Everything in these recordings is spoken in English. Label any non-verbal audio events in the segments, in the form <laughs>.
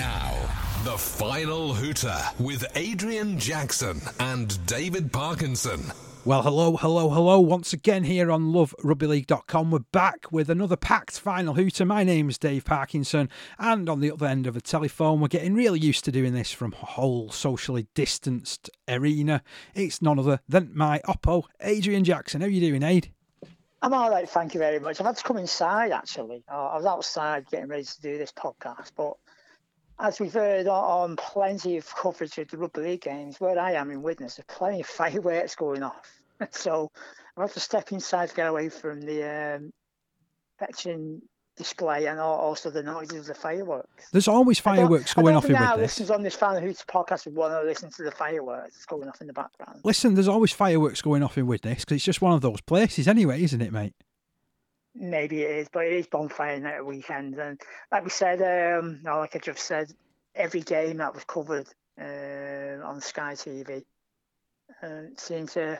Now, the final hooter with Adrian Jackson and David Parkinson. Well, hello, hello, hello. Once again here on loverugbyleague.com. We're back with another packed final hooter. My name's Dave Parkinson, and on the other end of the telephone, we're getting really used to doing this from a whole socially distanced arena. It's none other than my Oppo, Adrian Jackson. How are you doing, Aid? I'm all right, thank you very much. I've had to come inside actually. Uh, I was outside getting ready to do this podcast, but as we've heard on, plenty of coverage of the rugby league games, where I am in Widnes, there's plenty of fireworks going off. <laughs> so I have to step inside to get away from the um, veteran display and also the noises of the fireworks. There's always fireworks going off in. Widnes. listens on this fan who's podcast would want to listen to the fireworks going off in the background. Listen, there's always fireworks going off in Widnes because it's just one of those places anyway, isn't it, mate? Maybe it is, but it is bonfire night at weekend, and like we said, um, or like I just said, every game that was covered uh, on Sky TV uh, seemed to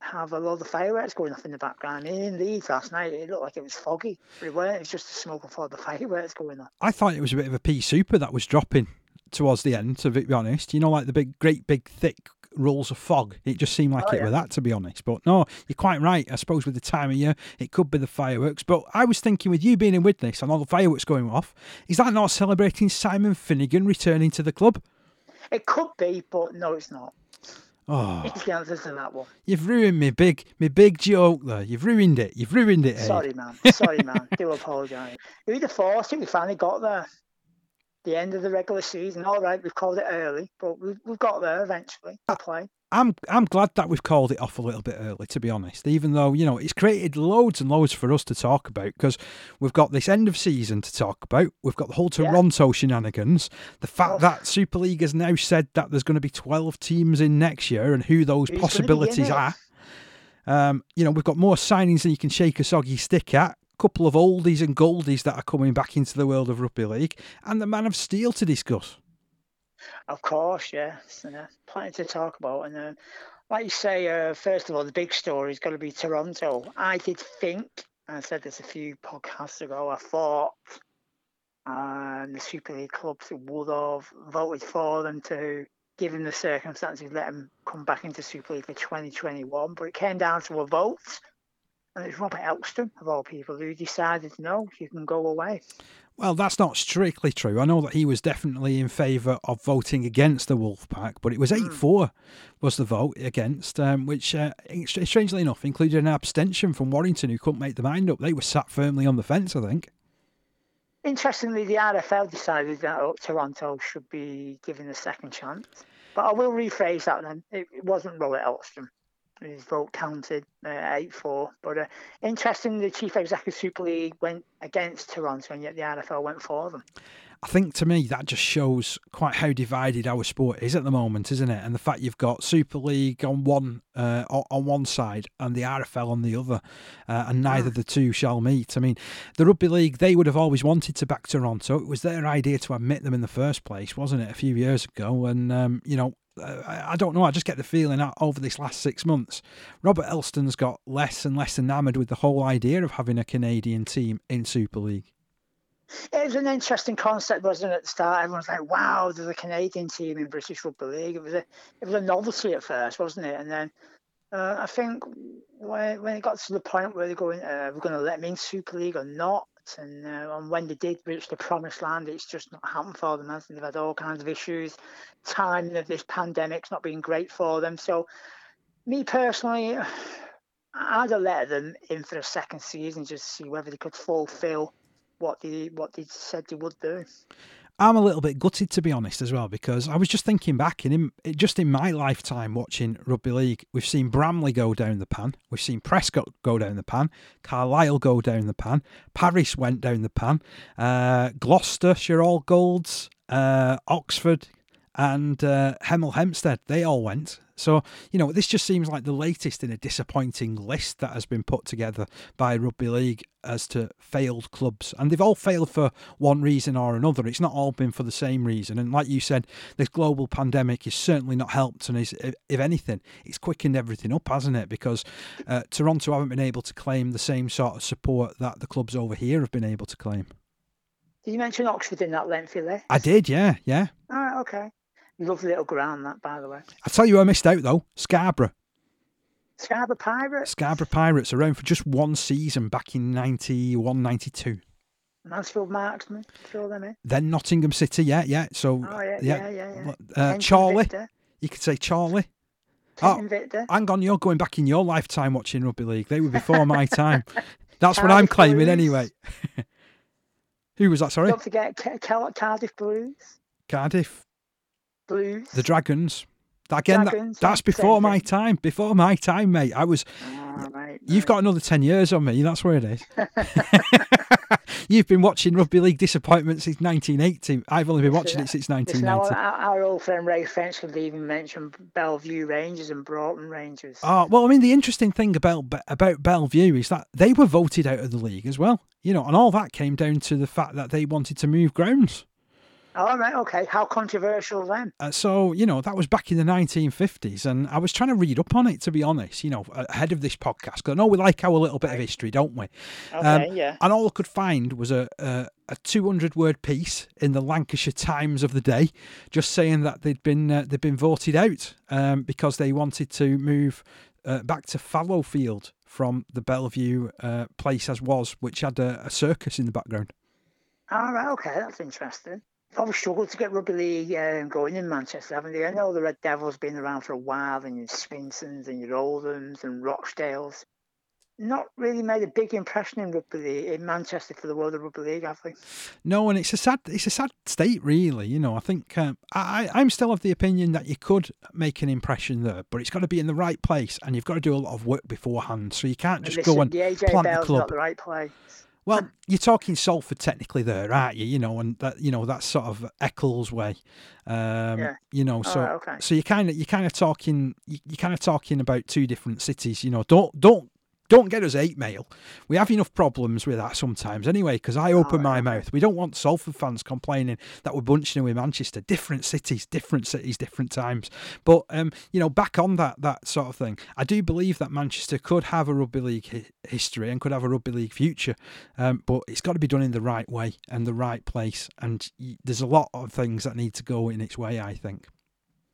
have a lot of fireworks going off in the background. In Leeds last night, it looked like it was foggy, but it weren't. It was just the smoke all the fireworks going off. I thought it was a bit of a pea super that was dropping towards the end, to be honest. You know, like the big, great, big, thick rolls of fog. It just seemed like Oh, it yeah. were that, to be honest. But no, you're quite right. I suppose with the time of year, it could be the fireworks. But I was thinking, with you being in Widnes and all the fireworks going off, is that not celebrating Simon Finnigan returning to the club? It could be, but no, it's not. Oh, It's the answer to that one. you've ruined me big, me big joke there. You've ruined it. You've ruined it. Aid. Sorry, man. Sorry, man. Do apologise. Have thought it? We finally got there. The end of the regular season. All right, we've called it early, but we've, we've got there eventually. To play. I'm I'm glad that we've called it off a little bit early, to be honest. Even though you know it's created loads and loads for us to talk about because we've got this end of season to talk about. We've got the whole Yeah. Toronto shenanigans. The fact Oh. that Super League has now said that there's going to be 12 teams in next year and who those Who's gonna be in possibilities are. Um, you know, we've got more signings than you can shake a soggy stick at. Couple of oldies and goldies that are coming back into the world of rugby league, and the man of steel to discuss. Of course, yes. And, uh, plenty to talk about. And uh, like you say, uh, first of all, the big story is going to be Toronto. I did think, I said this a few podcasts ago, I thought um, the Super League clubs would have voted for them to, given the circumstances, let them come back into Super League for 2021. But it came down to a vote. And it's Robert Elstone, of all people, who decided, no, you can go away. Well, that's not strictly true. I know that he was definitely in favour of voting against the Wolfpack, but it was 8 4 was the vote against, um, which, uh, strangely enough, included an abstention from Warrington who couldn't make their mind up. They were sat firmly on the fence, I think. Interestingly, the RFL decided that uh, Toronto should be given a second chance. But I will rephrase that then. It, wasn't Robert Elstone. His vote counted uh, 8 4. But uh, interesting, the Chief Executive Super League went against Toronto, and yet the RFL went for them. I think to me that just shows quite how divided our sport is at the moment, isn't it? And the fact you've got Super League on one uh, on one side and the RFL on the other, uh, and neither the two shall meet. I mean, the Rugby League they would have always wanted to back Toronto. It was their idea to admit them in the first place, wasn't it? A few years ago, and um, you know. uh, I I don't know. I just get the feeling that over this last six months, Robert Elstone's got less and less enamoured with the whole idea of having a Canadian team in Super League. It was an interesting concept, wasn't it? At the start, everyone's like, "Wow, there's a Canadian team in British Rugby League." It was a, it was a novelty at first, wasn't it? And then uh, I think when when it got to the point where they're going, uh, "We're going to let them in Super League or not," and, uh, and when they did reach the promised land, it's just not happened for them. Hasn't? They've had all kinds of issues. Timing of this pandemic's not been great for them. So, me personally, <sighs> I'd have let them in for a second season just to see whether they could fulfil what they what they said they would do. I'm a little bit gutted to be honest as well because I was just thinking back and in just in my lifetime watching rugby league, we've seen Bramley go down the pan, we've seen Prescott go down the pan, Carlisle go down the pan, Paris went down the pan, uh, Gloucestershire all golds, uh, Oxford and uh, Hemel Hempstead they all went. So you know this just seems like the latest in a disappointing list that has been put together by rugby league as to failed clubs, and they've all failed for one reason or another. It's not all been for the same reason. And like you said, this global pandemic has certainly not helped, and is, if anything, it's quickened everything up, hasn't it? Because uh, Toronto haven't been able to claim the same sort of support that the clubs over here have been able to claim. Did you mention Oxford in that lengthy list? I did, yeah, yeah. All right, okay. Lovely little ground, that, by the way. I tell you, I missed out though. Scarborough. Scarborough Pirates. Scarborough Pirates around for just one season back in 91, 92. Mansfield Marksmen. Throw them in. Then Nottingham City, yeah, yeah. So Oh, yeah, yeah, yeah, yeah. yeah. Uh, Charlie, Victor. you could say Charlie. Tenton Victor. Hang on, you're going back in your lifetime watching rugby league. They were before my time. <laughs> That's what I'm claiming Blues. anyway. <laughs> Who was that? Sorry, Don't forget Ca- Cardiff Blues. Cardiff, Blues. the Dragons. Again, that- that's before my time. Before my time, mate. I was. Oh, right, You've right. got another ten years on me. That's where it is. <laughs> <laughs> You've been watching rugby league disappointment since 1980. I've only been watching it since Listen, our, 1990. our our old friend Ray French could even mention Belle Vue Rangers and Broughton Rangers. Oh well, I mean, the interesting thing about about Belle Vue is that they were voted out of the league as well. You know, and all that came down to the fact that they wanted to move grounds. All right, okay. How controversial then? Uh, so you know that was back in the 1950s, and I was trying to read up on it to be honest. You know, ahead of this podcast, because I know we like our little bit of history, don't we? Okay, Um, yeah. And all I could find was a, a a 200 word piece in the Lancashire Times of the day, just saying that they'd been uh, they'd been voted out um, because they wanted to move uh, back to Fallowfield from the Belle Vue uh, place as was, which had a, a circus in the background. All right, okay, that's interesting. Probably struggled to get rugby league um, going in Manchester, haven't they? I know the Red Devils been around for a while, and your Swintons and your Oldhams and Rochdales. Not really made a big impression in rugby league in Manchester for the world of rugby league, I think. No, and it's a sad it's a sad state, really. You know, I think um, I I'm still of the opinion that you could make an impression there, but it's got to be in the right place, and you've got to do a lot of work beforehand. So you can't just Listen, go and the AJ plant the Bell's club. not the right play. Well, you're talking Salford technically there, aren't you? You know, and that you know that's sort of Eccles way. Um, Yeah. You know, so right, okay. so you kind of you kind of talking you you kind of talking about two different cities. You know, don't don't. Don't get us hate mail. We have enough problems with that sometimes anyway, because I open my mouth. We don't want Salford fans complaining that we're bunching with Manchester. Different cities, different cities, different times. But, um, you know, back on that that sort of thing, I do believe that Manchester could have a rugby league hi- history and could have a rugby league future. Um, but it's got to be done in the right way and the right place. And y- there's a lot of things that need to go in its way, I think.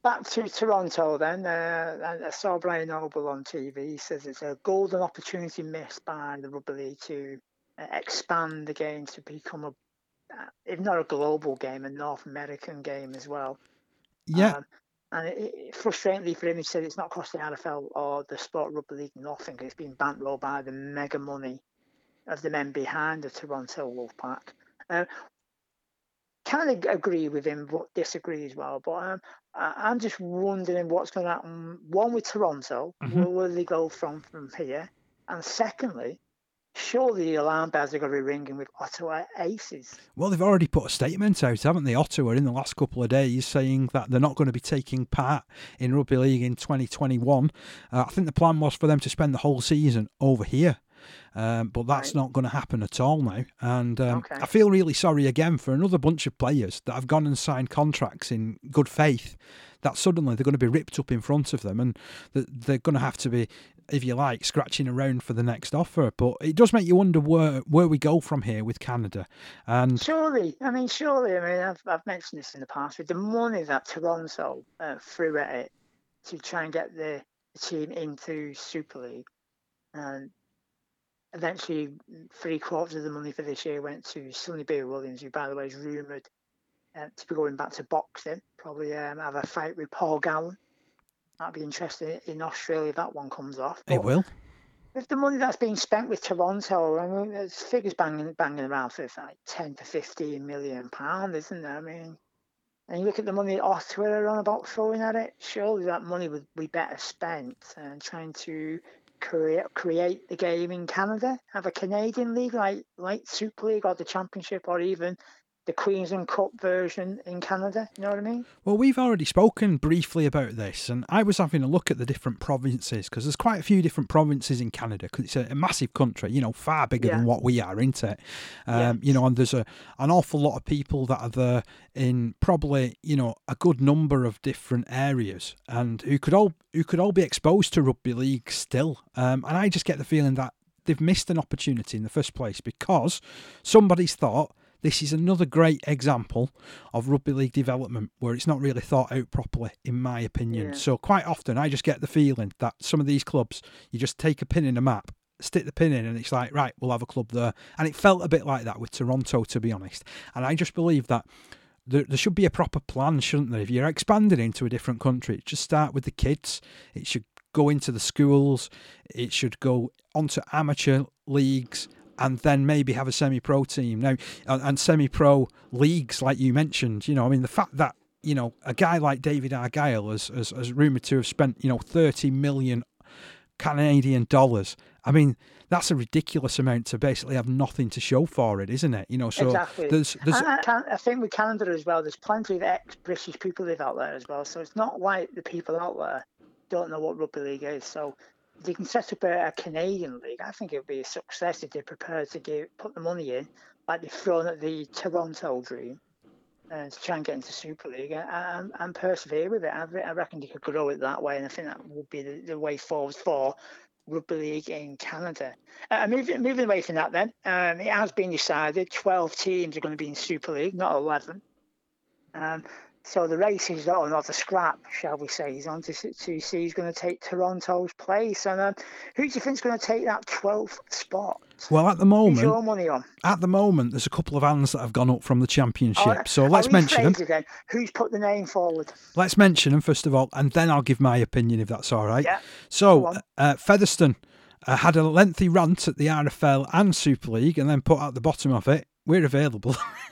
Back to Toronto then. Uh, I saw Brian Noble on TV. He says it's a golden opportunity missed by the rugby league to uh, expand the game to become a, uh, if not a global game, a North American game as well. Yeah. Um, and it, it, frustratingly for him, he said it's not costing RFL or the Sport Rugby League nothing. It's been bankrolled by the mega money of the men behind the Toronto Wolfpack. Uh, kind of agree with him, but disagree as well. But um, I, I'm just wondering what's going to happen. One with Toronto, Mhm. where will they go from from here? And secondly, surely the alarm bells are going to be ringing with Ottawa Aces. Well, they've already put a statement out, haven't they? Ottawa in the last couple of days saying that they're not going to be taking part in rugby league in 2021. Uh, I think the plan was for them to spend the whole season over here. Um, but that's Right. not going to happen at all now. And um, Okay. I feel really sorry again for another bunch of players that have gone and signed contracts in good faith that suddenly they're going to be ripped up in front of them and that they're going to have to be, if you like, scratching around for the next offer. But it does make you wonder where, where we go from here with Canada. And Surely, I mean, surely, I mean, I've, I've mentioned this in the past with the money that Toronto uh, threw at it to try and get the, the team into Super League, and eventually three quarters of the money for this year went to Sonny Bill Williams, who, by the way, is rumoured uh, to be going back to boxing, probably um, have a fight with Paul Gallen. That'd be interesting in Australia if that one comes off. it will. with the money that's being spent with Toronto, I mean, there's figures banging banging around for like ten to fifteen million pound, isn't there? I mean, and you look at the money Ottawa are on about throwing at it. Surely that money would be better spent and trying to create create the game in Canada, have a Canadian league like like Super League or the Championship or even the Queensland Cup version in Canada. You know what I mean? Well, we've already spoken briefly about this, and I was having a look at the different provinces because there's quite a few different provinces in Canada because it's a, a massive country, you know, far bigger Yeah. than what we are, isn't it? Um, Yeah. You know, and there's a an awful lot of people that are there in probably you know a good number of different areas, and who could all who could all be exposed to rugby league still. Um, and I just get the feeling that they've missed an opportunity in the first place because somebody's thought this is another great example of rugby league development where it's not really thought out properly, in my opinion. Yeah. So quite often, I just get the feeling that some of these clubs, you just take a pin in a map. Stick the pin in, and it's like, right, we'll have a club there. And it felt a bit like that with Toronto, to be honest. And I just believe that there, there should be a proper plan, shouldn't there? If you're expanding into a different country, just start with the kids. It should go into the schools. It should go onto amateur leagues and then maybe have a semi-pro team now and, and semi-pro leagues like you mentioned you know i mean the fact that you know a guy like david argyle has, has rumored to have spent you know 30 million canadian dollars i mean that's a ridiculous amount to basically have nothing to show for it isn't it you know so exactly. there's there's I, I, can, I think with Canada as well, there's plenty of ex-British people live out there as well. So it's not like the people out there don't know what rugby league is. So they can set up a, a Canadian league, I think it would be a success if they're prepared to give, put the money in, like they've thrown at the Toronto Dream, and to try and get into Super League and, and, and persevere with it. I, I reckon they could grow it that way, and I think that would be the, the way forward for rugby league in Canada. Uh, moving moving away from that, then um, it has been decided 12 teams are going to be in Super League, not 11. Um, so the race is on, or the scrap, shall we say, He's on to, to see who's going to take Toronto's place. And um, who do you think is going to take that 12th spot? well at the Who's moment your money on? at the moment there's a couple of hands that have gone up from the championship I'll- so let's mention them. Who's put the name forward? let's mention them first of all and then i'll give my opinion if that's all right Yeah. So, uh, Featherstone uh, had a lengthy rant at the RFL and Super League, and then put at the bottom of it, "We're available," <laughs>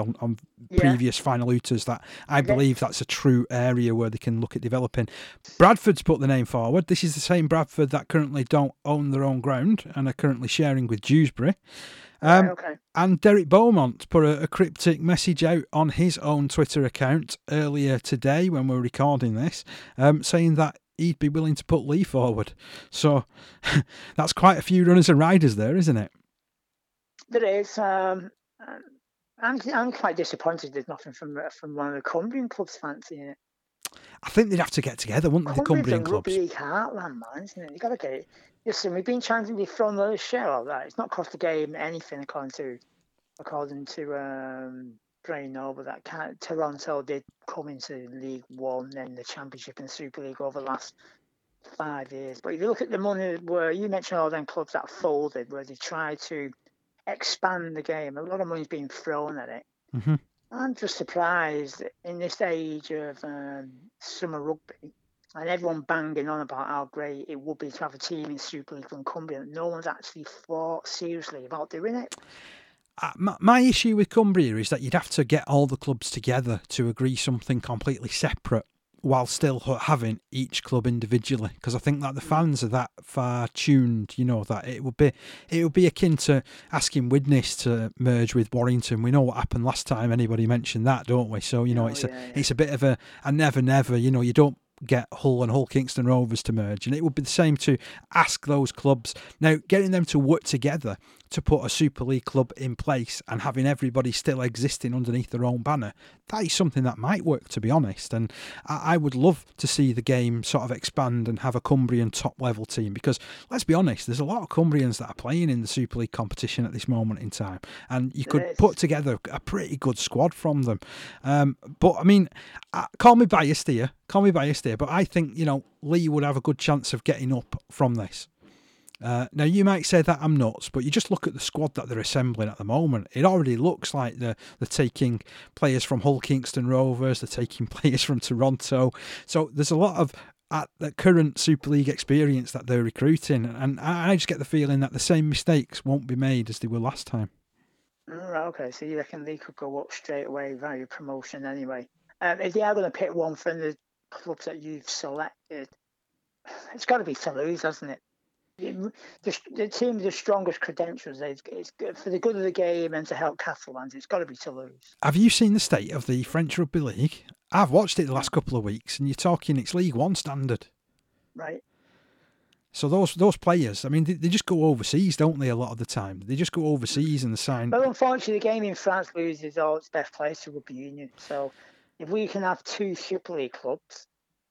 okay. Yeah. previous final hooters that I believe that's a true area where they can look at developing. Bradford's put the name forward. This is the same Bradford that currently don't own their own ground and are currently sharing with Dewsbury. Um, okay. and Derek Beaumont put a, a cryptic message out on his own Twitter account earlier today when we're recording this, um, saying that he'd be willing to put Leigh forward. So <laughs> that's quite a few runners and riders there, isn't it? There is. Um, um, I'm, I'm quite disappointed there's nothing from from one of the Cumbrian clubs fancying it. I think they'd have to get together, wouldn't they, the Cumbrian clubs? rugby league heartland, man, isn't it? you got to get it. Listen, we've been trying to be thrown the show of that. It's not cost the game anything, according to according to um, Brian Noble. That Toronto did come into League One, then the Championship and Super League over the last five years. But if you look at the money where you mentioned all them clubs that folded, where they tried to expand the game, a lot of money's been thrown at it. hmm I'm just surprised in this age of um, summer rugby and everyone banging on about how great it would be to have a team in Super League from Cumbria, no one's actually thought seriously about doing it. My, my issue with Cumbria is that you'd have to get all the clubs together to agree something completely separate while still having each club individually because I think that the mm. fans are that far tuned you know that it would be it would be akin to asking Widnes to merge with Warrington. We know what happened last time anybody mentioned that don't we? So you know Oh, it's yeah, a yeah. it's a bit of a, a never never you know you don't get Hull and Hull Kingston Rovers to merge and it would be the same to ask those clubs. Now getting them to work together to put a Super League club in place and having everybody still existing underneath their own banner, that is something that might work, to be honest. And I, I would love to see the game sort of expand and have a Cumbrian top level team because let's be honest, there's a lot of Cumbrians that are playing in the Super League competition at this moment in time, and you could put together a pretty good squad from them. Um, but I mean, uh, call me biased here, call me biased here, but I think you know Leigh would have a good chance of getting up from this. Uh, now you might say that I'm nuts, but you just look at the squad that they're assembling at the moment. It already looks like they're they're taking players from Hull Kingston Rovers, they're taking <laughs> players from Toronto. So there's a lot of at the current Super League experience that they're recruiting, and I just get the feeling that the same mistakes won't be made as they were last time. Right, okay, so you reckon they could go up straight away via promotion anyway? Um, if they are going to pick one from the clubs that you've selected, <sighs> it's got to be Toulouse, hasn't it? The, the team with the strongest credentials. It's, it's for the good of the game and to help Catalans. It's got to be Toulouse. Have you seen the state of the French rugby league? I've watched it the last couple of weeks, and you're talking it's League One standard. Right. So those those players, I mean, they, they, just go overseas, don't they? A lot of the time, they just go overseas and sign. Well, unfortunately, the game in France loses all its best players to rugby union. So if we can have two Super League clubs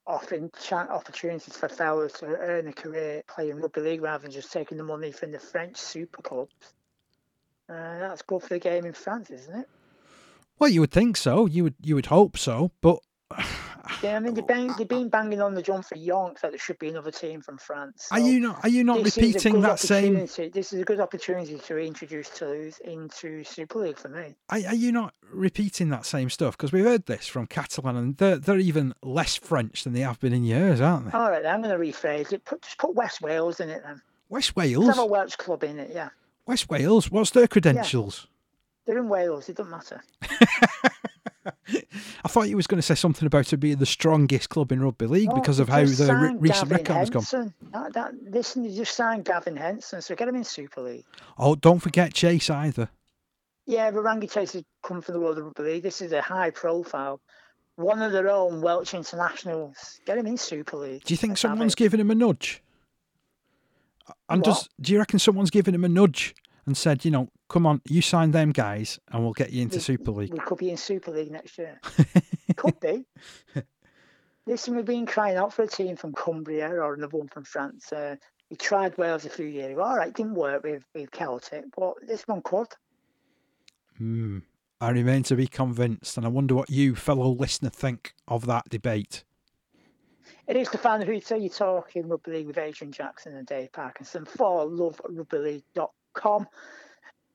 offering opportunities for fellows to earn a career playing rugby league rather than just taking the money from the French super clubs, uh, that's good for the game in France, isn't it? Well, you would think so. You would you would hope so, but yeah, I mean they've been, they've been banging on the drum for yonks that there should be another team from France. So are you not? Are you not repeating that same? This is a good opportunity to reintroduce Toulouse into Super League for me. Are, are you not repeating that same stuff? Because we've heard this from Catalan, and they're they're even less French than they have been in years, aren't they? All right, I'm going to rephrase it. Put, just put West Wales in it then. West Wales. Let's have a Welsh club in it, yeah. West Wales. What's their credentials? Yeah. They're in Wales. It doesn't matter. <laughs> <laughs> I thought you was going to say something about it being the strongest club in rugby league oh, because of how the re- recent record has gone. That, that, listen, you just signed Gavin Henson, so get him in Super League. Oh, don't forget Chase either. Yeah, Rangi Chase has come from the world of rugby league. This is a high profile. One of their own Welsh internationals. Get him in Super League. Do you think someone's giving him a nudge? And what? does do you reckon someone's giving him a nudge and said, you know, come on, you sign them guys and we'll get you into we, Super League. We could be in Super League next year. <laughs> could be. Listen, we've been crying out for a team from Cumbria or another one from France. Uh, we tried Wales a few years ago. All right, didn't work with, with Celtic, but this one could. Hmm. I remain to be convinced, and I wonder what you, fellow listener, think of that debate. It is the fan who say you're talking rugby league with Adrian Jackson and Dave Parkinson for loverugbyleague.com com.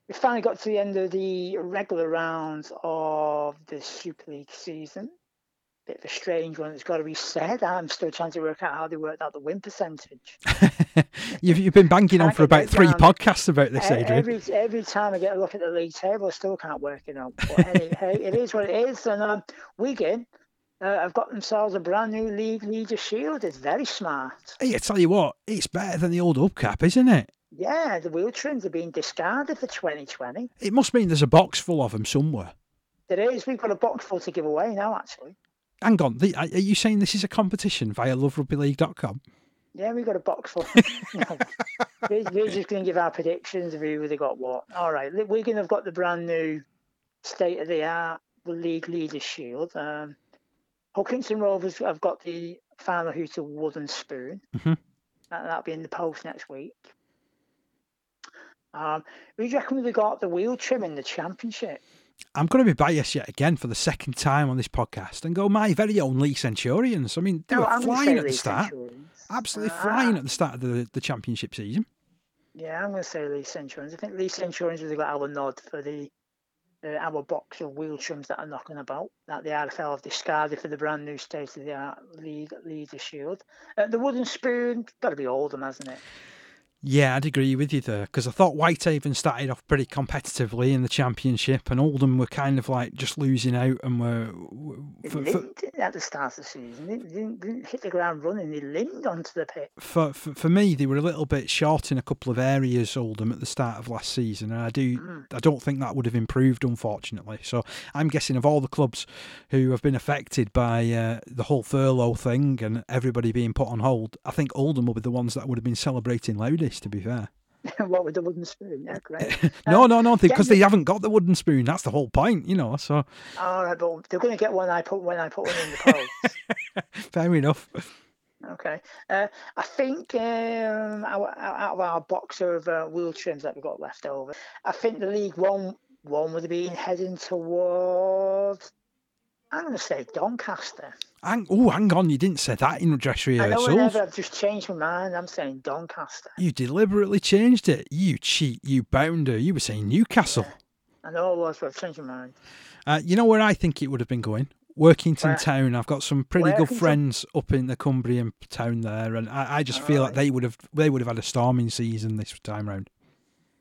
We finally got to the end of the regular rounds of the Super League season. Bit of a strange one, it's got to be said. I'm still trying to work out how they worked out the win percentage. <laughs> you've, you've been banking on for about three down. podcasts about this, Adrian. Every, every time I get a look at the league table, I still can't work it out. But anyway, it is what it is. And um, Wigan uh, have got themselves a brand new league leader shield. It's very smart. Hey, I tell you what, it's better than the old Hubcap, isn't it? Yeah, the wheel trims are being discarded for 2020. It must mean there's a box full of them somewhere. There is. We've got a box full to give away now, actually. Hang on. The, are you saying this is a competition via loverugbyleague.com? Yeah, we've got a box full. <laughs> we're, we're just going to give our predictions of who they got what. All right. We're going to have got the brand new state of the art league leader shield. Um, Hull Kingston Rovers have got the Farmer hooter wooden spoon. Mm-hmm. That, that'll be in the post next week. Um, who do you reckon we got the wheel trim in the championship? I'm going to be biased yet again for the second time on this podcast and go my very own Leigh Centurions. I mean, they no, were I'm flying at the start. Absolutely uh, flying at the start of the, the championship season. Yeah, I'm going to say Leigh Centurions. I think Leigh Centurions have got our nod for the uh, our box of wheel trims that are knocking about that the RFL have discarded for the brand new state of the art league leader shield. Uh, the wooden spoon got to be Oldham, hasn't it? Yeah, I'd agree with you there because I thought Whitehaven started off pretty competitively in the championship, and Oldham were kind of like just losing out and were. For, for, at the start of the season, they didn't, didn't, hit the ground running. They limped onto the pit. For, for, for me, they were a little bit short in a couple of areas. Oldham at the start of last season, and I do mm. I don't think that would have improved, unfortunately. So I'm guessing of all the clubs who have been affected by uh, the whole furlough thing and everybody being put on hold, I think Oldham will be the ones that would have been celebrating loudest to be fair. <laughs> <laughs> what with the wooden spoon? Yeah, great. <laughs> no, um, no, no, because they, they haven't got the wooden spoon. That's the whole point, you know. So. All right, but they're going to get one. I put when I put one in the post. fair enough. Okay, uh, I think um, out, out of our box of uh, wheel trims that we've got left over, I think the League One one would have been heading towards. I'm going to say Doncaster. Hang, oh, hang on, you didn't say that in dress rehearsals. I know I've just changed my mind. I'm saying Doncaster. You deliberately changed it. You cheat, you bounder. You were saying Newcastle. Yeah. I know I was, but I've changed my mind. Uh, you know where I think it would have been going? Workington where? Town. I've got some pretty Workington? good friends up in the Cumbrian town there, and I, I just feel right. like they would have they would have had a storming season this time round.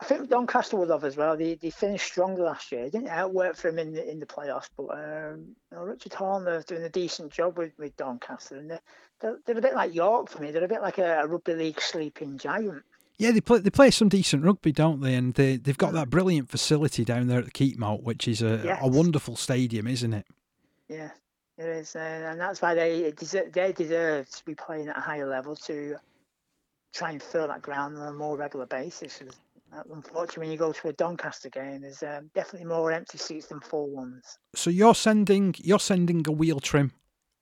I think Doncaster would have as well. They, they finished strong last year. It didn't outwork for him in the in the playoffs, but um, you know, Richard Horne doing a decent job with, with Doncaster, and they're, they're, they're, a bit like York for me. They're a bit like a, a rugby league sleeping giant. Yeah, they play they play some decent rugby, don't they? And they they've got that brilliant facility down there at the Keep Keepmoat, which is a, Yes. a wonderful stadium, isn't it? Yeah, it is, uh, and that's why they deserve, they deserve to be playing at a higher level to try and fill that ground on a more regular basis. Uh, Unfortunately, when you go to a Doncaster game, there's um, definitely more empty seats than full ones. So you're sending you're sending a wheel trim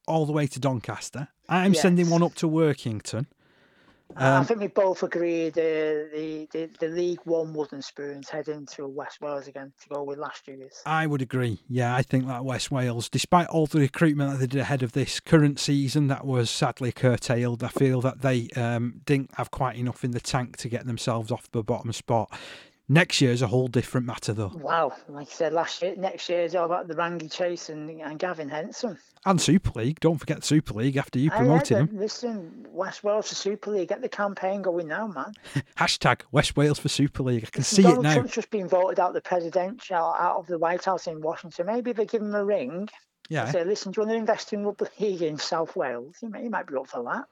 all the way to Doncaster. I'm sending one up to Workington. Uh, I Um, think we both agreed uh, the, the the League One wooden spoons heading to West Wales again to go with last year's. I would agree. Yeah, I think that West Wales, despite all the recruitment that they did ahead of this current season, that was sadly curtailed. I feel that they um, didn't have quite enough in the tank to get themselves off the bottom spot. Next year's a whole different matter, though. Wow, like I said last year, next year is all about the Rangi Chase and, and Gavin Henson. And Super League. Don't forget Super League after you promoted them. Listen, West Wales for Super League, get the campaign going now, man. <laughs> Hashtag West Wales for Super League. I can see it Donald now. Trump's just been voted out the presidential out of the White House in Washington. Maybe if they give him a ring, Yeah. say, listen, do you want to invest in rugby league in South Wales? You might, he might be up for that.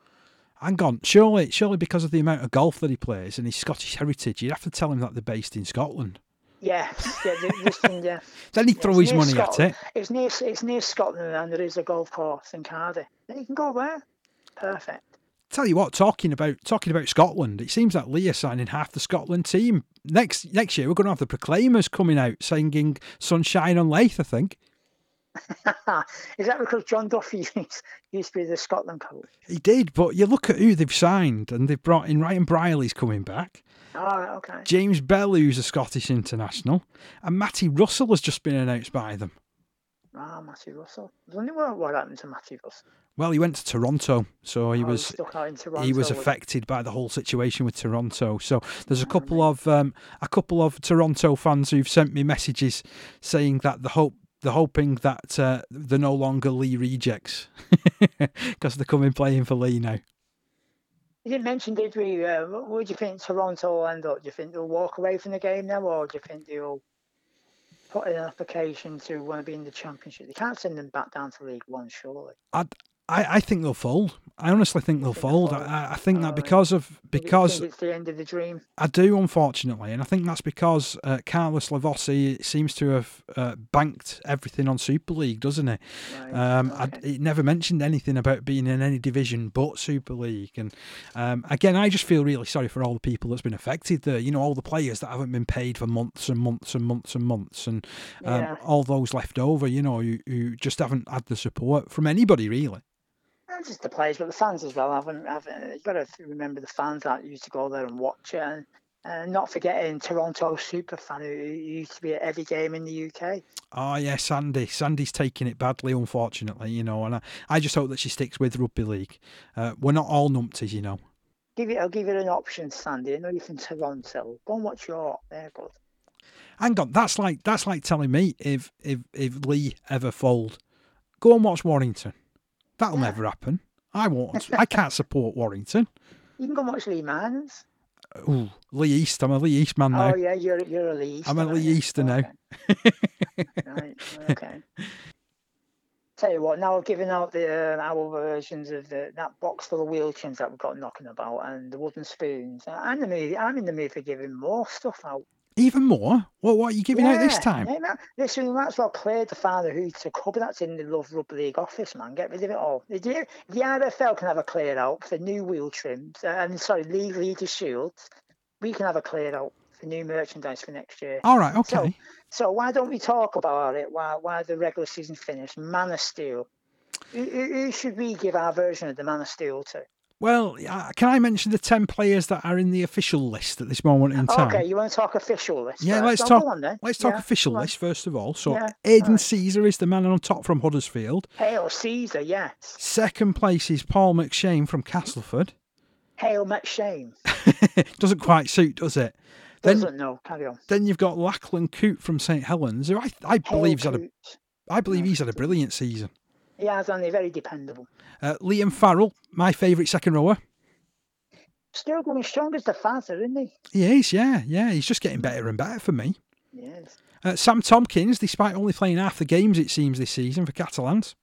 Hang on. Surely, surely because of the amount of golf that he plays and his Scottish heritage, you'd have to tell him that they're based in Scotland. Yes, yeah, th- listen, yeah. <laughs> Then he'd throw his money at Scotland. it. It's near it's near Scotland and there is a golf course in Cardiff. Then you can go there. Perfect. Tell you what, talking about talking about Scotland, it seems that Leigh are signing half the Scotland team. Next next year, we're going to have the Proclaimers coming out singing "Sunshine on Leith." I think <laughs> is that because John Duffy <laughs> used, to be the Scotland coach? he did. But you look at who they've signed, and they've brought in Ryan Brierley's coming back, right, okay. James Bell, who's a Scottish international, and Matty Russell has just been announced by them. Ah, Matthew Russell. I was wondering what, what happened to Matthew Russell. Well, he went to Toronto, so he Oh, was stuck out in Toronto. he was affected by the whole situation with Toronto. So there's a couple of um, a couple of Toronto fans who've sent me messages saying that the hope they're hoping that uh, they're no longer Leigh rejects <laughs> because they're coming playing for Leigh now. You didn't mention, did we? Uh, what do you think Toronto will end up? Do you think they'll walk away from the game now, or do you think they'll put in an application to want to be in the championship? They can't send them back down to League One, surely. I, I, I think they'll fold. I honestly think they'll fold. I, I think that right. because of because it's the end of the dream. I do, unfortunately, and I think that's because uh, Carlos LiVolsi seems to have uh, banked everything on Super League, doesn't he? Right, Um, I, okay. it never mentioned anything about being in any division but Super League. And um, again, I just feel really sorry for all the people that's been affected there. You know, all the players that haven't been paid for months and months and months and months, and um, Yeah. all those left over. You know, who, who just haven't had the support from anybody really. Not just the players, but the fans as well. Haven't, haven't you've got to remember the fans that used to go there and watch it, and, and not forgetting Toronto super fan who, used to be at every game in the UK. Oh yeah, Sandy. Sandy's taking it badly, unfortunately. You know, and I, I just hope that she sticks with rugby league. Uh, we're not all numpties, you know. Give it, I'll give it an option, Sandy. I know you're from Toronto. Go and watch your. They're good. Hang on, that's like that's like telling me if if if Leigh ever fold, go and watch Warrington. That'll Yeah. never happen. I won't. <laughs> I can't support Warrington. You can go watch Lee Mans. Ooh, Leigh East. I'm a Leigh East man now. Oh yeah, you're you're a Lee. I'm a Lee? Easter now. Okay. right. Okay. <laughs> Tell you what, now I've given out the uh, our versions of the, that box full of wheelchairs that we've got knocking about and the wooden spoons. I'm the mood. I'm in the mood for giving more stuff out. Even more. What what are you giving out this time? yeah, man. Listen, we might as well clear the father who's a cupboard that's in the Love Rugby League office, man. Get rid of it all. The, the RFL can have a clear out for new wheel trims, uh, and sorry, League Leader Shields, we can have a clear out for new merchandise for next year. All right. So- Okay. So why don't we talk about it while, while the regular season finished? Man of Steel. Who, who who should we give our version of the Man of Steel to? Well, can I mention the ten players that are in the official list at this moment in time? Okay, you want to talk official list? Yeah, first? let's talk- on then. Let's talk Yeah, official list first of all. So, Yeah, Aidan alright. Sezer is the man on top from Huddersfield. Hail Caesar, yes. Second place is Paul McShane from Castleford. Hail McShane. <laughs> Doesn't quite suit, does it? Then, Doesn't know. Carry on. then you've got Lachlan Coote from St Helens, who I, I Hail believe had a. I believe he's had a brilliant season. He has, and they're very dependable. Uh, Liam Farrell, my favourite second rower. Still going strong as the father, isn't he? He is, yeah, yeah. He's just getting better and better for me. Yes. Uh, Sam Tomkins, despite only playing half the games it seems this season for Catalans.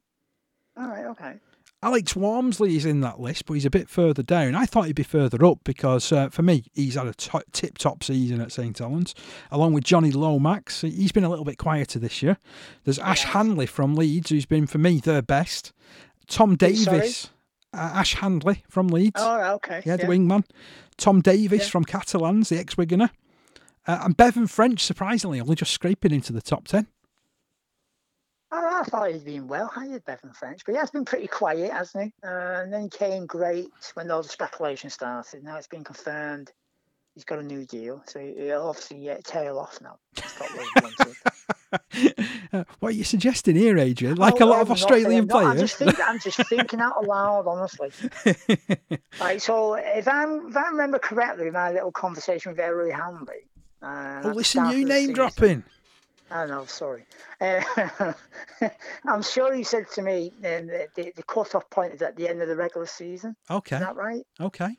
All right, okay. Alex Walmsley is in that list, but he's a bit further down. I thought he'd be further up because, uh, for me, he's had a t- tip top season at St Helens, along with Jonny Lomax. He's been a little bit quieter this year. There's Ash Handley from Leeds, who's been, for me, their best. Tom Davies, uh, Ash Handley from Leeds. Oh, okay. Yeah, the wingman. Tom Davies Yeah. from Catalans, the ex Wiganer. Uh, and Bevan French, surprisingly, only just scraping into the top 10. Oh, I thought he'd been well hired, Bevan French, but he has been pretty quiet, hasn't he? Uh, and then came great when all the speculation started. Now it's been confirmed he's got a new deal, so he'll obviously yeah, tail off now. What. Uh, <laughs> what are you suggesting here, Adrian? Like a Oh, lot of I'm not Australian saying- no, I'm players? just, think, I'm just thinking out loud, honestly. <laughs> Right, so if I if I remember correctly, my little conversation with Ellery Hanley. Uh, oh, listen, you name season- dropping. I know, sorry. Uh, <laughs> I'm sure he said to me um, the, the, cut-off point is at the end of the regular season. Okay, Is that right? okay.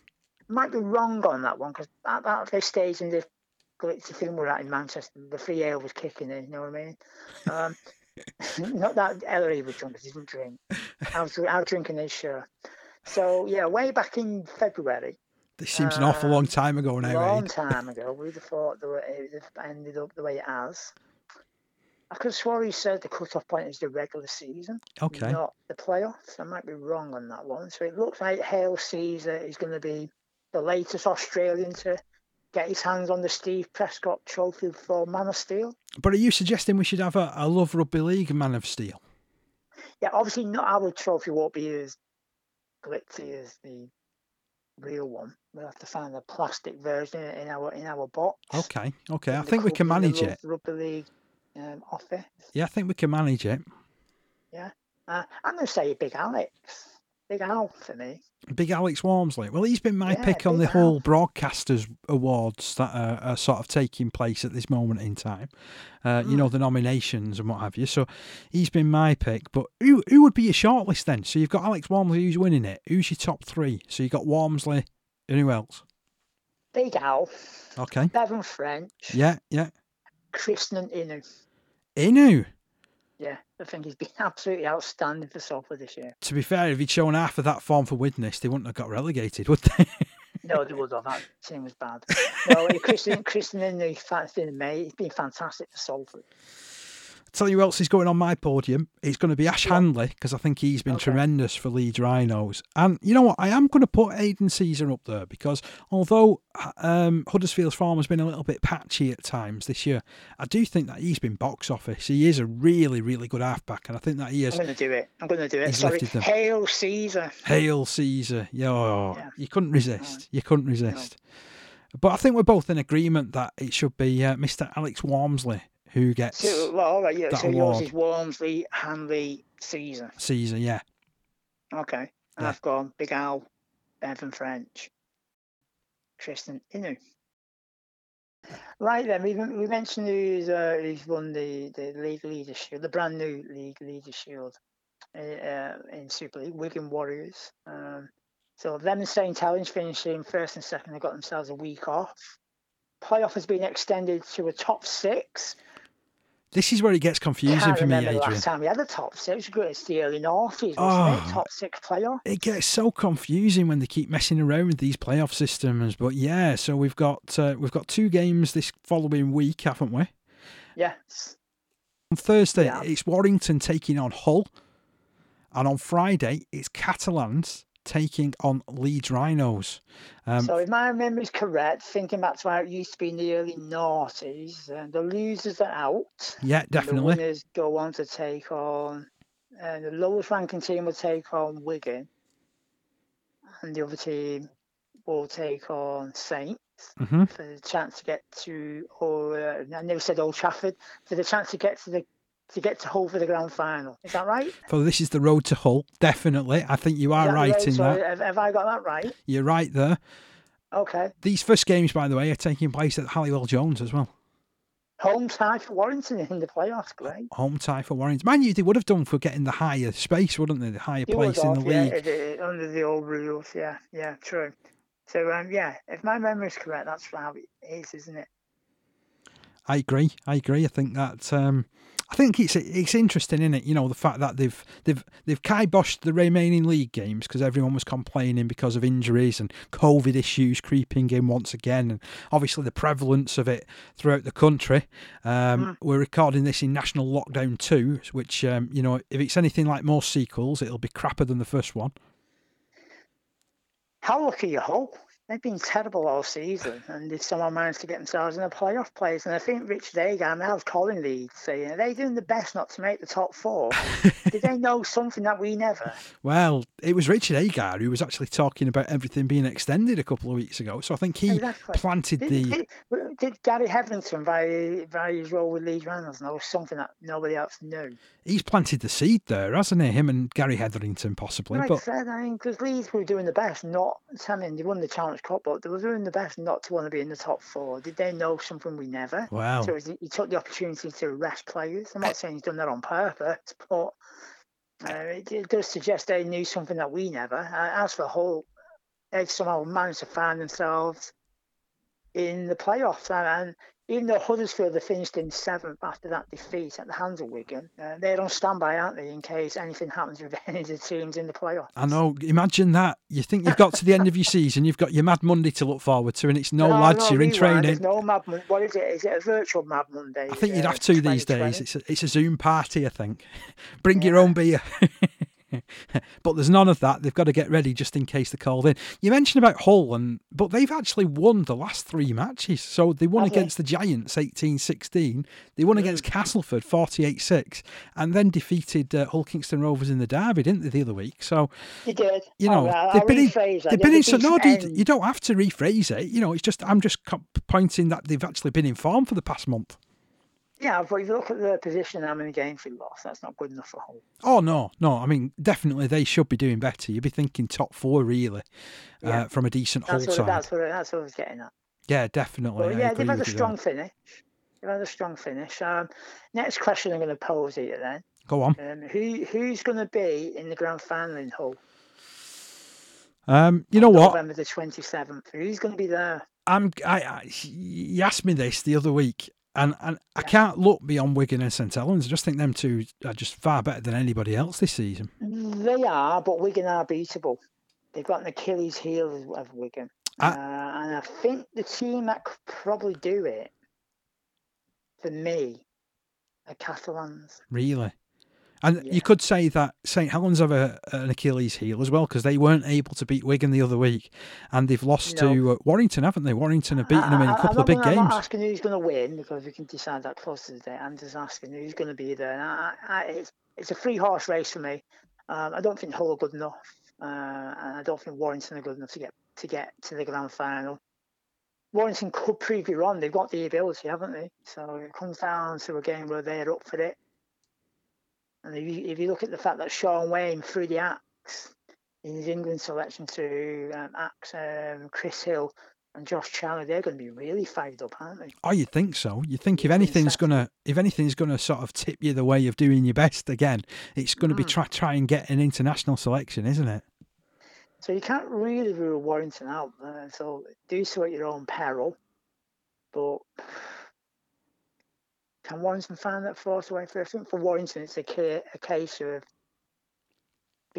Might be wrong on that one because at that this stage in the glitzy thing we're at in Manchester, the free ale was kicking in. You know what I mean? Um, <laughs> not that Ellery was drunk 'cause he didn't drink. I was, I was drinking his. So yeah, way back in February, This seems an awful long Um, time ago now. A long Aid. time ago, we'd have thought that it would have ended up the way it has. I could swore he said the cut-off point is the regular season, Okay. not the playoffs. I might be wrong on that one. So it looks like Hale Caesar is going to be the latest Australian to get his hands on the Steve Prescott Trophy for Man of Steel. But are you suggesting we should have a, a Love Rugby League Man of Steel? Yeah, obviously not our trophy won't be as glitzy as the real one. We'll have to find a plastic version in our in our box. Okay, okay. I think we can manage it. Rugby League um, office. Yeah, I think we can manage it. Uh, I'm going to say Big Alex. Big Al for me. Big Alex Walmsley. Well, he's been my Yeah, pick on the Big whole broadcasters awards that are, are sort of taking place at this moment in time. Uh, You Hmm. know the nominations and what have you. So he's been my pick. But who who would be your shortlist then? So you've got Alex Walmsley who's winning it. Who's your top three? So you've got Walmsley and who else? Big Al, Okay. Bevan French, Yeah, yeah. Krisnan Inu. Inu. Yeah, I think he's been <laughs> absolutely outstanding for Salford this year. To be fair, if he'd shown half of that form for Widnes, they wouldn't have got relegated, would they? <laughs> No, they would have. That team was bad. No, Krisnan Inu. He's been fantastic for Salford. Tell you who else is going on my podium. It's going to be Ash Yeah. Handley because I think he's been Okay. tremendous for Leeds Rhinos. And you know what? I am going to put Aidan Sezer up there because although um, Huddersfield's form has been a little bit patchy at times this year, I do think that he's been box office. He is a really, really good halfback, and I think that he is. I'm going to do it. I'm going to do it. Sorry. Hail Caesar. Hail Caesar! Yeah, oh, Yeah. you couldn't resist. You couldn't resist. But I think we're both in agreement that it should be uh, Mr. Alex Walmsley who gets So, well, all right, yeah. So yours award. is Walmsley, Handley, Sezer. Caesar. Yeah. Okay. And Yeah. I've gone Big Al, Bevan French, Krisnan Inu. Right then, we, we mentioned who's, uh, who's won the, the League Leader Shield, the brand new League Leader Shield uh, uh, in Super League, Wigan Warriors. Um, so them and St. Helens finishing first and second, they got themselves a week off. Playoff has been extended to a top six. This is where it gets confusing for me, the Adrian. last time we had a top six. It's the early noughties, Oh. it? Top six playoff. it gets so confusing when they keep messing around with these playoff systems. But yeah, so we've got uh, we've got two games this following week, haven't we? Yes. On Thursday, Yeah. it's Warrington taking on Hull, and on Friday, it's Catalans taking on Leeds Rhinos. Um, so if my memory is correct, thinking back to how it used to be in the early noughties, uh, the losers are out. yeah, definitely. The winners go on to take on, and the lowest ranking team will take on Wigan, and the other team will take on Saints hmm for the chance to get to, or uh, I never said Old Trafford, for the chance to get to the to get to Hull for the grand final. Is that right? So this is the road to Hull. Definitely, I think you are right in So that. Have, have I got that right? You're right there. Okay. These first games, by the way, are taking place at Halliwell Jones as well. Home tie for Warrington in the playoffs, great. Home tie for Warrington. Mind you, they would have done for getting the higher space, wouldn't they? The higher place in the yeah, league. it- it- under the old rules, yeah, yeah, true. So um, yeah, if my memory is correct, that's how it is, isn't it? I agree. I agree. I think that um, I think it's it's interesting, isn't it? You know, the fact that they've they've they've kiboshed the remaining league games because everyone was complaining because of injuries and COVID issues creeping in once again, and obviously the prevalence of it throughout the country. Um, mm. We're recording this in national lockdown two, which um, you know, if it's anything like most sequels, it'll be crappier than the first one. How lucky you hope they've been terrible all season, and they've somehow managed to get themselves in a playoff place. And I think Richard Agar and Miles Collin lead saying, are they doing the best not to make the top four? <laughs> Did they know something that we never? Well, it was Richard Agar who was actually talking about everything being extended a couple of weeks ago. So I think he exactly. planted did, the. Did, did, Gary Hetherington, via, via his role with Leeds Rhinos, know something that nobody else knew? He's planted the seed there, hasn't he? Him and Gary Hetherington, possibly. Like but... I said, I mean, because Leeds were doing the best, not. I mean, they won the Challenge Cup, but they were doing the best not to want to be in the top four. Did they know something we never? Wow. So he took the opportunity to rest players. I'm not saying he's done that on purpose, but uh, it, it, does suggest they knew something that we never. Uh, as for Hull, they've somehow managed to find themselves in the playoffs. And, even though Huddersfield have finished in seventh after that defeat at the hands of Wigan, uh, they're on standby, aren't they, in case anything happens with <laughs> any of the teams in the playoffs? I know. Imagine that. You think you've got to the end of your <laughs> season, you've got your Mad Monday to look forward to, and it's no, no lads, no, you're in training. no Mad Monday. What is it? Is it a virtual Mad Monday? I think you'd have to these days. It's a, it's a Zoom party, I think. <laughs> Bring yeah. your own beer. <laughs> but there's none of that. They've got to get ready just in case they're called in. You mentioned about Hull, and but they've actually won the last three matches. So they won okay. against the Giants 18-16. They won against Castleford 48-6, and then defeated uh, Hull Kingston Rovers in the derby, didn't they, the other week? So they did. You know, oh, they've been in. They've been in. So no, you, you don't have to rephrase it. You know, it's just I'm just pointing that they've actually been in form for the past month. Yeah, but if you look at the position and how many games we lost, that's not good enough for Hull. Oh no, no. I mean, definitely they should be doing better. You'd be thinking top four really, uh, yeah. uh, from a decent that's Hull side. That's what that's what I was getting at. Yeah, definitely. Well, yeah, they've had a strong that. finish. They've had a strong finish. Um, next question I'm going to pose you then. Go on. Um, who who's going to be in the grand final in Hull? Um, you know what? November the twenty seventh. Who's going to be there? I'm. I, I. You asked me this the other week, and and I can't look beyond Wigan and St Helens. I just think them two are just far better than anybody else this season. They are, but Wigan are beatable. They've got an Achilles heel of Wigan, I, uh, and I think the team that could probably do it for me are Catalans. Really? And yeah. you could say that St Helens have a, an Achilles heel as well because they weren't able to beat Wigan the other week, and they've lost no. to uh, Warrington, haven't they? Warrington have beaten I, them in a couple of big gonna, games. I'm not asking who's going to win because we can decide that close to the day. I'm just asking who's going to be there. And I, I, it's, it's a free horse race for me. Um, I don't think Hull are good enough, uh, and I don't think Warrington are good enough to get to get to the grand final. Warrington could prove you wrong. They've got the ability, haven't they? So it comes down to a game where they're up for it. And if you, if you look at the fact that Shaun Wane threw the axe in his England selection to um, axe um, Chris Hill and Josh Charnley, they're going to be really fired up, aren't they? Oh, you think so? You think if anything's going to if anything's going to sort of tip you the way of doing your best again, it's going to be mm. try try and get an international selection, isn't it? So you can't really rule Warrington out. Uh, so do so at your own peril. But can Warrington find that force away for? I think for Warrington, it's a, a case of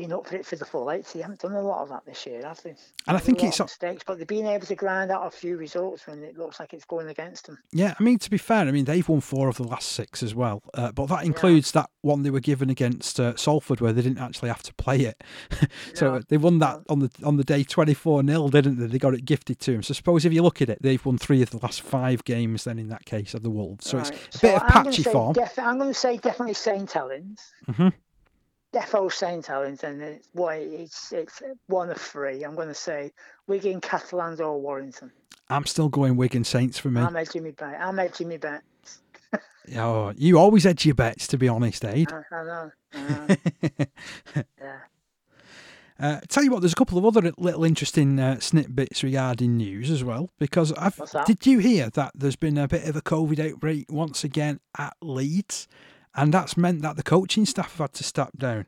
being up for it for the full eight. They haven't done a lot of that this year, have they? And I think it's mistakes, but they've been able to grind out a few results when it looks like it's going against them. Yeah, I mean to be fair, I mean they've won four of the last six as well, uh, but that includes yeah. that one they were given against uh, Salford where they didn't actually have to play it. <laughs> so no. they won that on the on the day twenty four 0 didn't they? They got it gifted to them. So suppose if you look at it, they've won three of the last five games. Then in that case of the Wolves, so right. it's a so bit of patchy form. Def- I'm going to say definitely St Helens. Mm-hmm. Defo St Helens, and it's it's it's one of three. I'm going to say Wigan, Catalans, or Warrington. I'm still going Wigan Saints for me. I'm edging me bet. I'm edging me bets. oh, you always edge your bets, to be honest, Aid. I, I know. I know. <laughs> yeah. Uh, tell you what, there's a couple of other little interesting uh, snippets regarding news as well. Because I've did you hear that there's been a bit of a COVID outbreak once again at Leeds? And that's meant that the coaching staff have had to step down.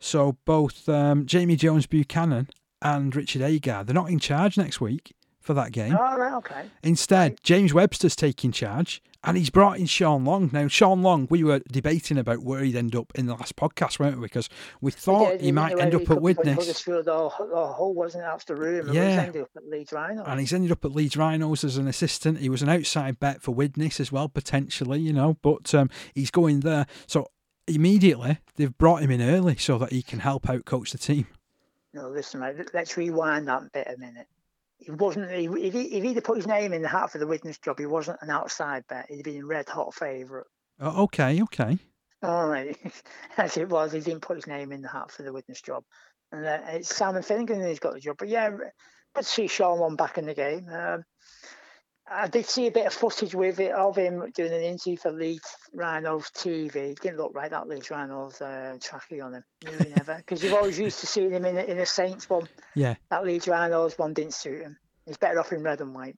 So both um, Jamie Jones Buchanan and Richard Agar, they're not in charge next week. For that game. All right, okay. Instead, James Webster's taking charge, and he's brought in Sean Long. Now, Sean Long, we were debating about where he'd end up in the last podcast, weren't we? Because we thought Yeah, he might end up at Widnes, Huddersfield or, or Hull wasn't the room. Yeah. he's ended up at Leeds Rhino. and he's ended up at Leeds Rhinos as an assistant. He was an outside bet for Widnes as well, potentially, you know, but um, he's going there. So immediately, they've brought him in early so that he can help out coach the team. No, listen, mate. Let's rewind that bit a minute. He wasn't. He, if, he, if he'd have put his name in the hat for the Widnes job, he wasn't an outside bet. He'd have been a red hot favourite. Oh, okay, okay. All right, <laughs> as it was, he didn't put his name in the hat for the Widnes job, and uh, it's Simon Finnigan who's got the job. But yeah, good to see Sean Long back in the game. Um, I did see a bit of footage with it of him doing an interview for Leeds Rhinos TV. It didn't look right that Leeds Rhinos uh, tracking on him, maybe never, because you've always used to seeing him in a, in a Saints one. Yeah. That Leeds Rhinos one didn't suit him. He's better off in red and white.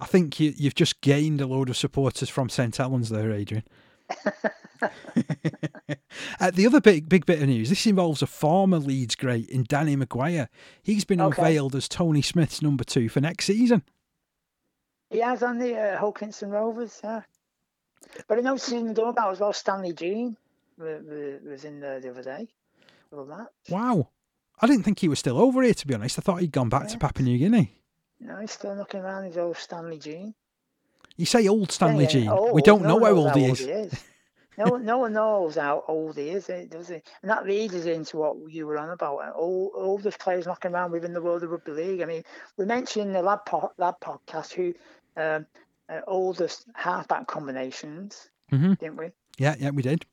I think you, you've just gained a load of supporters from St Helens there, Adrian. <laughs> uh, the other big big bit of news this involves a former Leeds great in Danny McGuire. He's been Okay. unveiled as Tony Smith's number two for next season. He has on the uh, Hull Kingston Rovers, yeah. But I noticed in the dugout as well, Stanley Gene wa- wa- was in there the other day. Wow. I didn't think he was still over here, to be honest. I thought he'd gone back to Papua New Guinea. No, he's still knocking around his old Stanley Gene. You say old Stanley Yeah, Gene. old. We don't No know how old he is. <laughs> no, no one knows how old he is, eh, does he? And that leads us into what you were on about. uh, All oldest players knocking around within the world of rugby league. I mean, we mentioned the lab po- lab podcast who um, uh, oldest halfback combinations, hmm didn't we? Yeah, yeah, we did.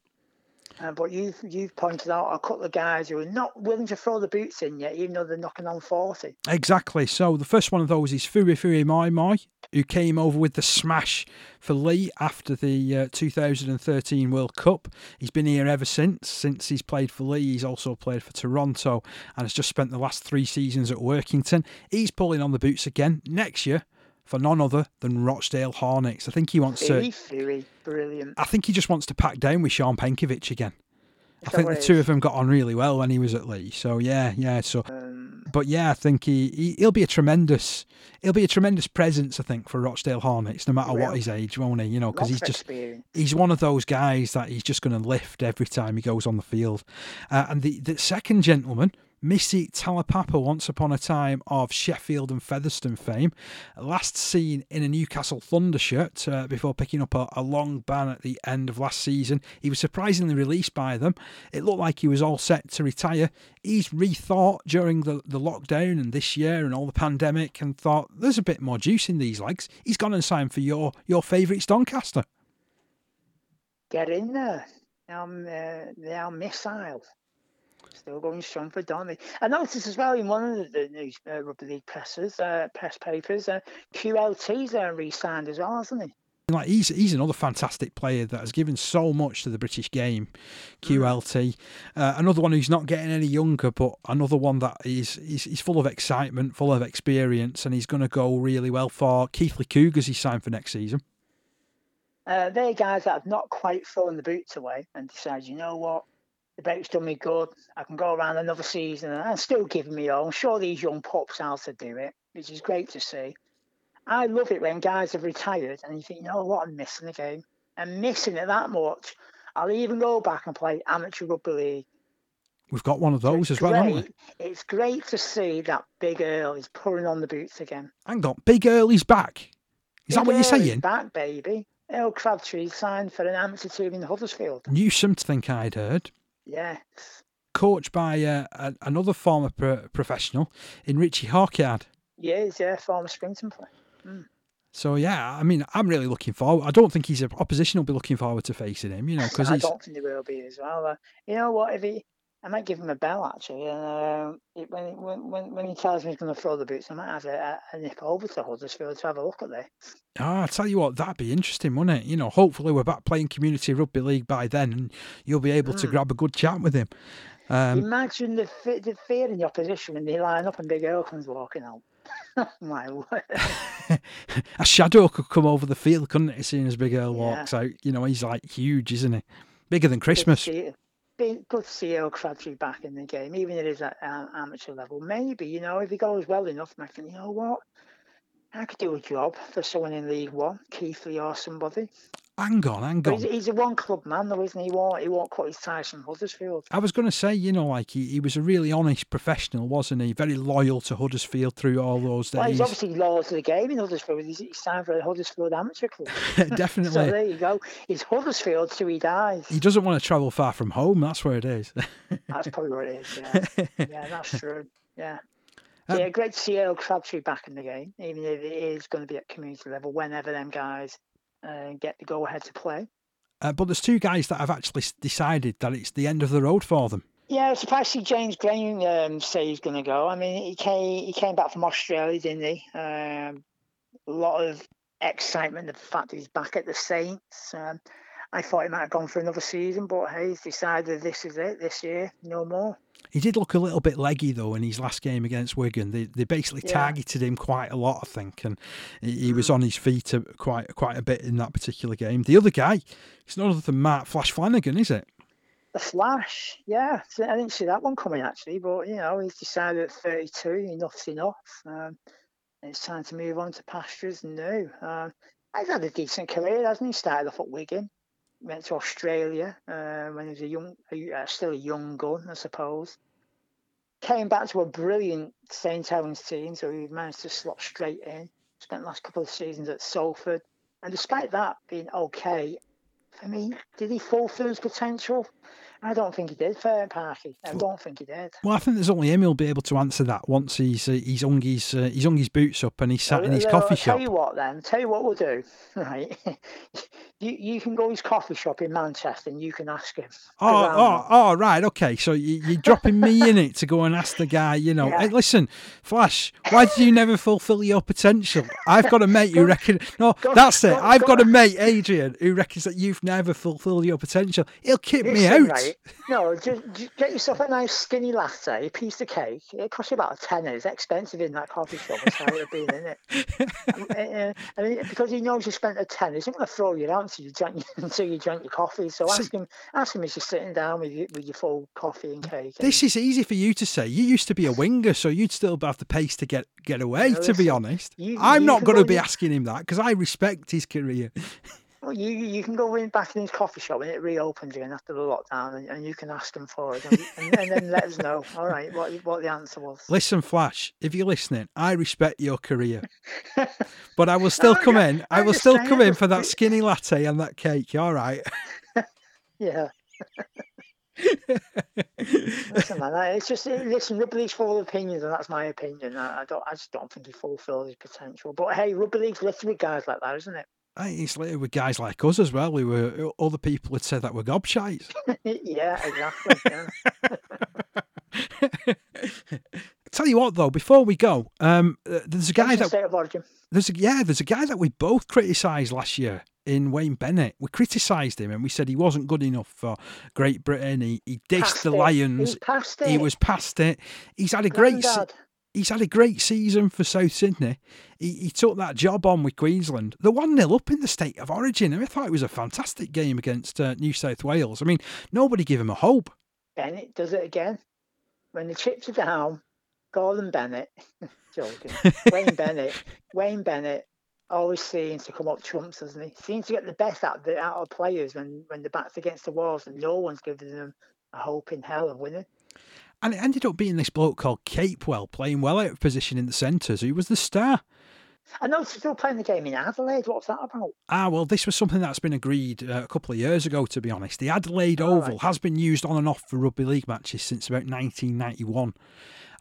Uh, but you've you've pointed out a couple of guys who are not willing to throw the boots in yet, even though they're knocking on forty. Exactly. So the first one of those is Fuifui Moimoi, who came over with the smash for Leigh after the uh, 2013 World Cup. He's been here ever since. Since he's played for Leigh, he's also played for Toronto and has just spent the last three seasons at Workington. He's pulling on the boots again next year for none other than Rochdale Hornets. I think he wants to. Brilliant. I think he just wants to pack down with Sean Penkywicz again. I Is think the two is? of them got on really well when he was at Leigh. So yeah, yeah. So Um, but yeah, I think he, he he'll be a tremendous he'll be a tremendous presence. I think for Rochdale Hornets, no matter what his age, won't he? You know, because he's just experience. he's one of those guys that he's just going to lift every time he goes on the field. Uh, and the the second gentleman. Misi Taulapapa, once upon a time of Sheffield and Featherstone fame, last seen in a Newcastle Thunder shirt uh, before picking up a, a long ban at the end of last season. He was surprisingly released by them. It looked like he was all set to retire. He's rethought during the, the lockdown and this year and all the pandemic and thought there's a bit more juice in these legs. He's gone and signed for your your favourites Doncaster. Get in there. Um, uh, they are missile. Still going strong for Donny. I noticed as well in one of the, news uh, rugby league presses, uh, press papers, uh, QLT's uh, re-signed as well, hasn't he? Like he's he's another fantastic player that has given so much to the British game. QLT, uh, another one who's not getting any younger, but another one that is he's, he's full of excitement, full of experience, and he's going to go really well for Keighley Cougars. He's signed for next season. Uh, they're guys that have not quite thrown the boots away and decided, you know what, the break's done me good. I can go around another season and still giving me all. I'm sure these young pups how to do it, which is great to see. I love it when guys have retired and you think, you know what, I'm missing the game. I'm missing it that much. I'll even go back and play amateur rugby league. We've got one of those as well, haven't we? It's great to see that Big Earl is pulling on the boots again. Hang on, Big Early's back. Is that Big what you're Earl is saying? Back, baby. Earl Crabtree signed for an amateur team in Huddersfield. Newsome, to think I'd heard. Yes. Coached by uh, a, another former pro- professional in Richie Hawkyard. Yes, yeah, former Springton player. So yeah, I mean, I'm really looking forward. I don't think he's a opposition will be looking forward to facing him, you know, because <laughs> I he's don't think they will be as well. Uh, you know what? If he, I might give him a bell actually. And uh, it, when, he- when when he tells me he's going to throw the boots, I might have a, a, a nip over to Huddersfield to have a look at this. Ah, I tell you what, that'd be interesting, wouldn't it? You know, hopefully we're back playing community rugby league by then, and you'll be able to Mm. grab a good chat with him. Um, Imagine the the fear in the opposition when they line up and Big Earl comes walking out. <laughs> My word. <laughs> a shadow could come over the field, couldn't it? Soon as Big Earl Yeah. walks out, you know, he's like huge, isn't he? Bigger than Christmas. See it. Be good to see Earl Crabtree back in the game, even if it is at um, amateur level. Maybe you know if he goes well enough, I think you know what. I could do a job for someone in League One, Keighley or somebody. Hang on, hang on. he's, he's a one club man, though, isn't he? He won't, he won't cut his ties from Huddersfield. I was going to say, you know, like he, he was a really honest professional, wasn't he? Very loyal to Huddersfield through all those Well, days. he's obviously loyal to the game in Huddersfield. He's, he's signed for the Huddersfield Amateur Club. <laughs> <laughs> Definitely. so there you go. He's Huddersfield till he dies. He doesn't want to travel far from home. That's where it is. That's probably what it is. Yeah, <laughs> yeah, that's true. Yeah. Um, yeah, great to see Earl Crabtree back in the game, even if it is going to be at community level whenever them guys uh, get the go ahead to play. Uh, but there's two guys that have actually decided that it's the end of the road for them. Yeah, I was surprised to see James Green um, say he's going to go. I mean, he came he came back from Australia, didn't he? Um, a lot of excitement the fact that he's back at the Saints. Um, I thought he might have gone for another season, but hey, he's decided this is it this year, no more. He did look a little bit leggy though in his last game against Wigan. They they basically Yeah. targeted him quite a lot, I think, and he, he was on his feet quite quite a bit in that particular game. The other guy, it's none other than Mark Flash Flanagan, is it? The Flash, yeah, I didn't see that one coming actually, but you know, he's decided at 32, enough's enough. Um, it's time to move on to pastures new. Um, he's had a decent career, hasn't he? Started off at Wigan, went to Australia uh, when he was a young, a- uh, still a young gun, I suppose. Came back to a brilliant St Helens team, so he managed to slot straight in. Spent the last couple of seasons at Salford, and despite that being okay, I mean, did he fulfil his potential? I don't think he did, Fair Parky. I don't think he did. Well, I think there's only him who'll be able to answer that once he's uh, he's hung his uh, he's hung his boots up and he's sat in his Well, coffee I'll Tell shop. you what, then. Tell you what we'll do. <laughs> Right, you you can go to his coffee shop in Manchester and you can ask him. Oh, oh, oh, right, okay. So you, you're dropping me in it to go and ask the guy, you know, <laughs> Yeah. hey, listen, Flash, why did you never fulfil your potential? I've got a mate who Go- reckon, no, go- that's it. go- I've go- got a mate, Adrian, who reckons that you've never fulfilled your potential. He'll kick me out. right, no, just, just get yourself a nice skinny latte, a piece of cake. It costs you about a tenner. It's expensive in that coffee shop. That's how it would be, isn't it? <laughs> Um, uh, uh, I mean, because he knows you spent a tenner, he's not going to throw you out until you drink <laughs> until you drink your coffee. So See- ask him, ask him as you're sitting down with your, with your full coffee and cake. and- This is easy for you to say. You used to be a winger, so you'd still have the pace to get get away. No, to be honest, you- I'm you not going to be asking him that because I respect his career. <laughs> Well, you you can go in back in his coffee shop when it reopens again after the lockdown, and, and you can ask him for it, and, and, and then let us know. All right, what what the answer was. Listen, Flash, if you're listening, I respect your career, <laughs> but I will still I'm come in. I will still come in for that skinny latte and that cake. All right. <laughs> Yeah. Listen, man, it's just listen. Rugby league's full of opinions, and that's my opinion. I, I don't, I just don't think he fulfilled his potential. But hey, rugby league's littered with guys like that, isn't it? It's later with guys like us as well. We were other people had said that we're gobshites. <laughs> yeah, exactly. Yeah. <laughs> Tell you what, though, before we go, um, uh, there's a guy that state of origin. there's a, yeah, there's a guy that we both criticised last year in Wayne Bennett. We criticised him and we said he wasn't good enough for Great Britain. He, he dissed Past the it. Lions. Past it. He was past it. He's had a great. He's had a great season for South Sydney. He, he took that job on with Queensland. The 1 0 up in the state of origin. And I thought it was a fantastic game against uh, New South Wales. I mean, nobody give him a hope. Bennett does it again. When the chips are down, Gordon Bennett, <laughs> joking, Wayne Bennett, <laughs> Wayne Bennett always seems to come up trumps, doesn't he? Seems to get the best out of the out of players when when the back's against the walls and no one's giving them a hope in hell of winning. And it ended up being this bloke called Capewell playing well out of position in the centres, who was the star. And I know they're still playing the game in Adelaide. What's that about? Ah, well, this was something that's been agreed uh, a couple of years ago, to be honest. The Adelaide Oval right. has been used on and off for rugby league matches since about 1991.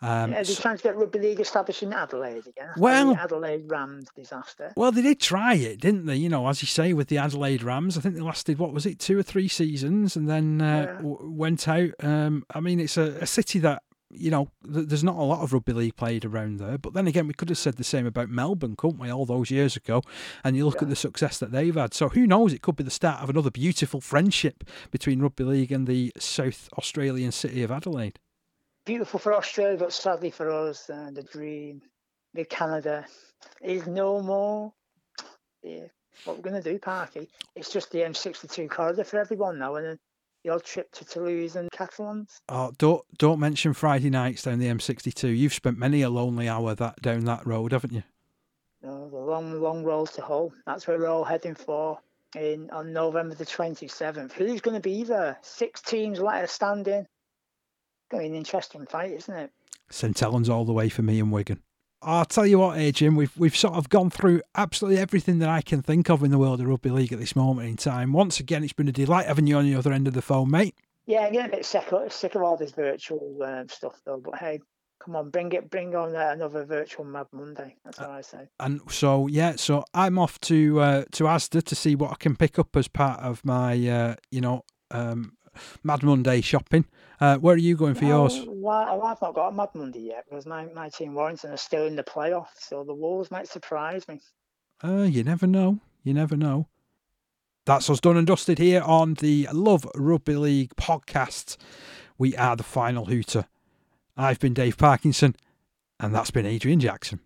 Um, Yeah, they're so- trying to get rugby league established in Adelaide again. Well- the Adelaide Rams disaster. well, they did try it, didn't they? You know, as you say, with the Adelaide Rams, I think they lasted, what was it, two or three seasons and then uh, Yeah. w- went out. Um, I mean, it's a, a city that, you know, there's not a lot of rugby league played around there. But then again, we could have said the same about Melbourne, couldn't we, all those years ago? And you look Yeah. at the success that they've had. So who knows? It could be the start of another beautiful friendship between rugby league and the South Australian city of Adelaide. Beautiful for Australia, but sadly for us, uh, the dream with Canada is no more. Yeah. What we're going to do, Parky, it's just the M62 corridor for everyone now, and the odd trip to Toulouse and Catalans. Oh, don't don't mention Friday nights down the M62. You've spent many a lonely hour that down that road, haven't you? Know, the long, long road to Hull. That's where we're all heading for in on November the 27th. Who's going to be there? Six teams left standing. Going to be an interesting fight, isn't it? St Helens all the way for me and Wigan. I'll tell you what, Adrian, we've we've sort of gone through absolutely everything that I can think of in the world of rugby league at this moment in time. Once again, it's been a delight having you on the other end of the phone, mate. Yeah, I'm getting a bit sick of, sick of all this virtual um, stuff though. But hey, come on, bring it, bring on uh, another virtual Mad Monday. That's what I say. And so yeah, so I'm off to uh, to Asda to see what I can pick up as part of my uh, you know um, Mad Monday shopping. Uh, where are you going for yours? well, I've not got a Mad Monday yet because my, my team Warrington are still in the playoffs, so the Wolves might surprise me. Uh, you never know. You never know. That's us done and dusted here on the Love Rugby League podcast. We are the final hooter. I've been Dave Parkinson, and that's been Adrian Jackson.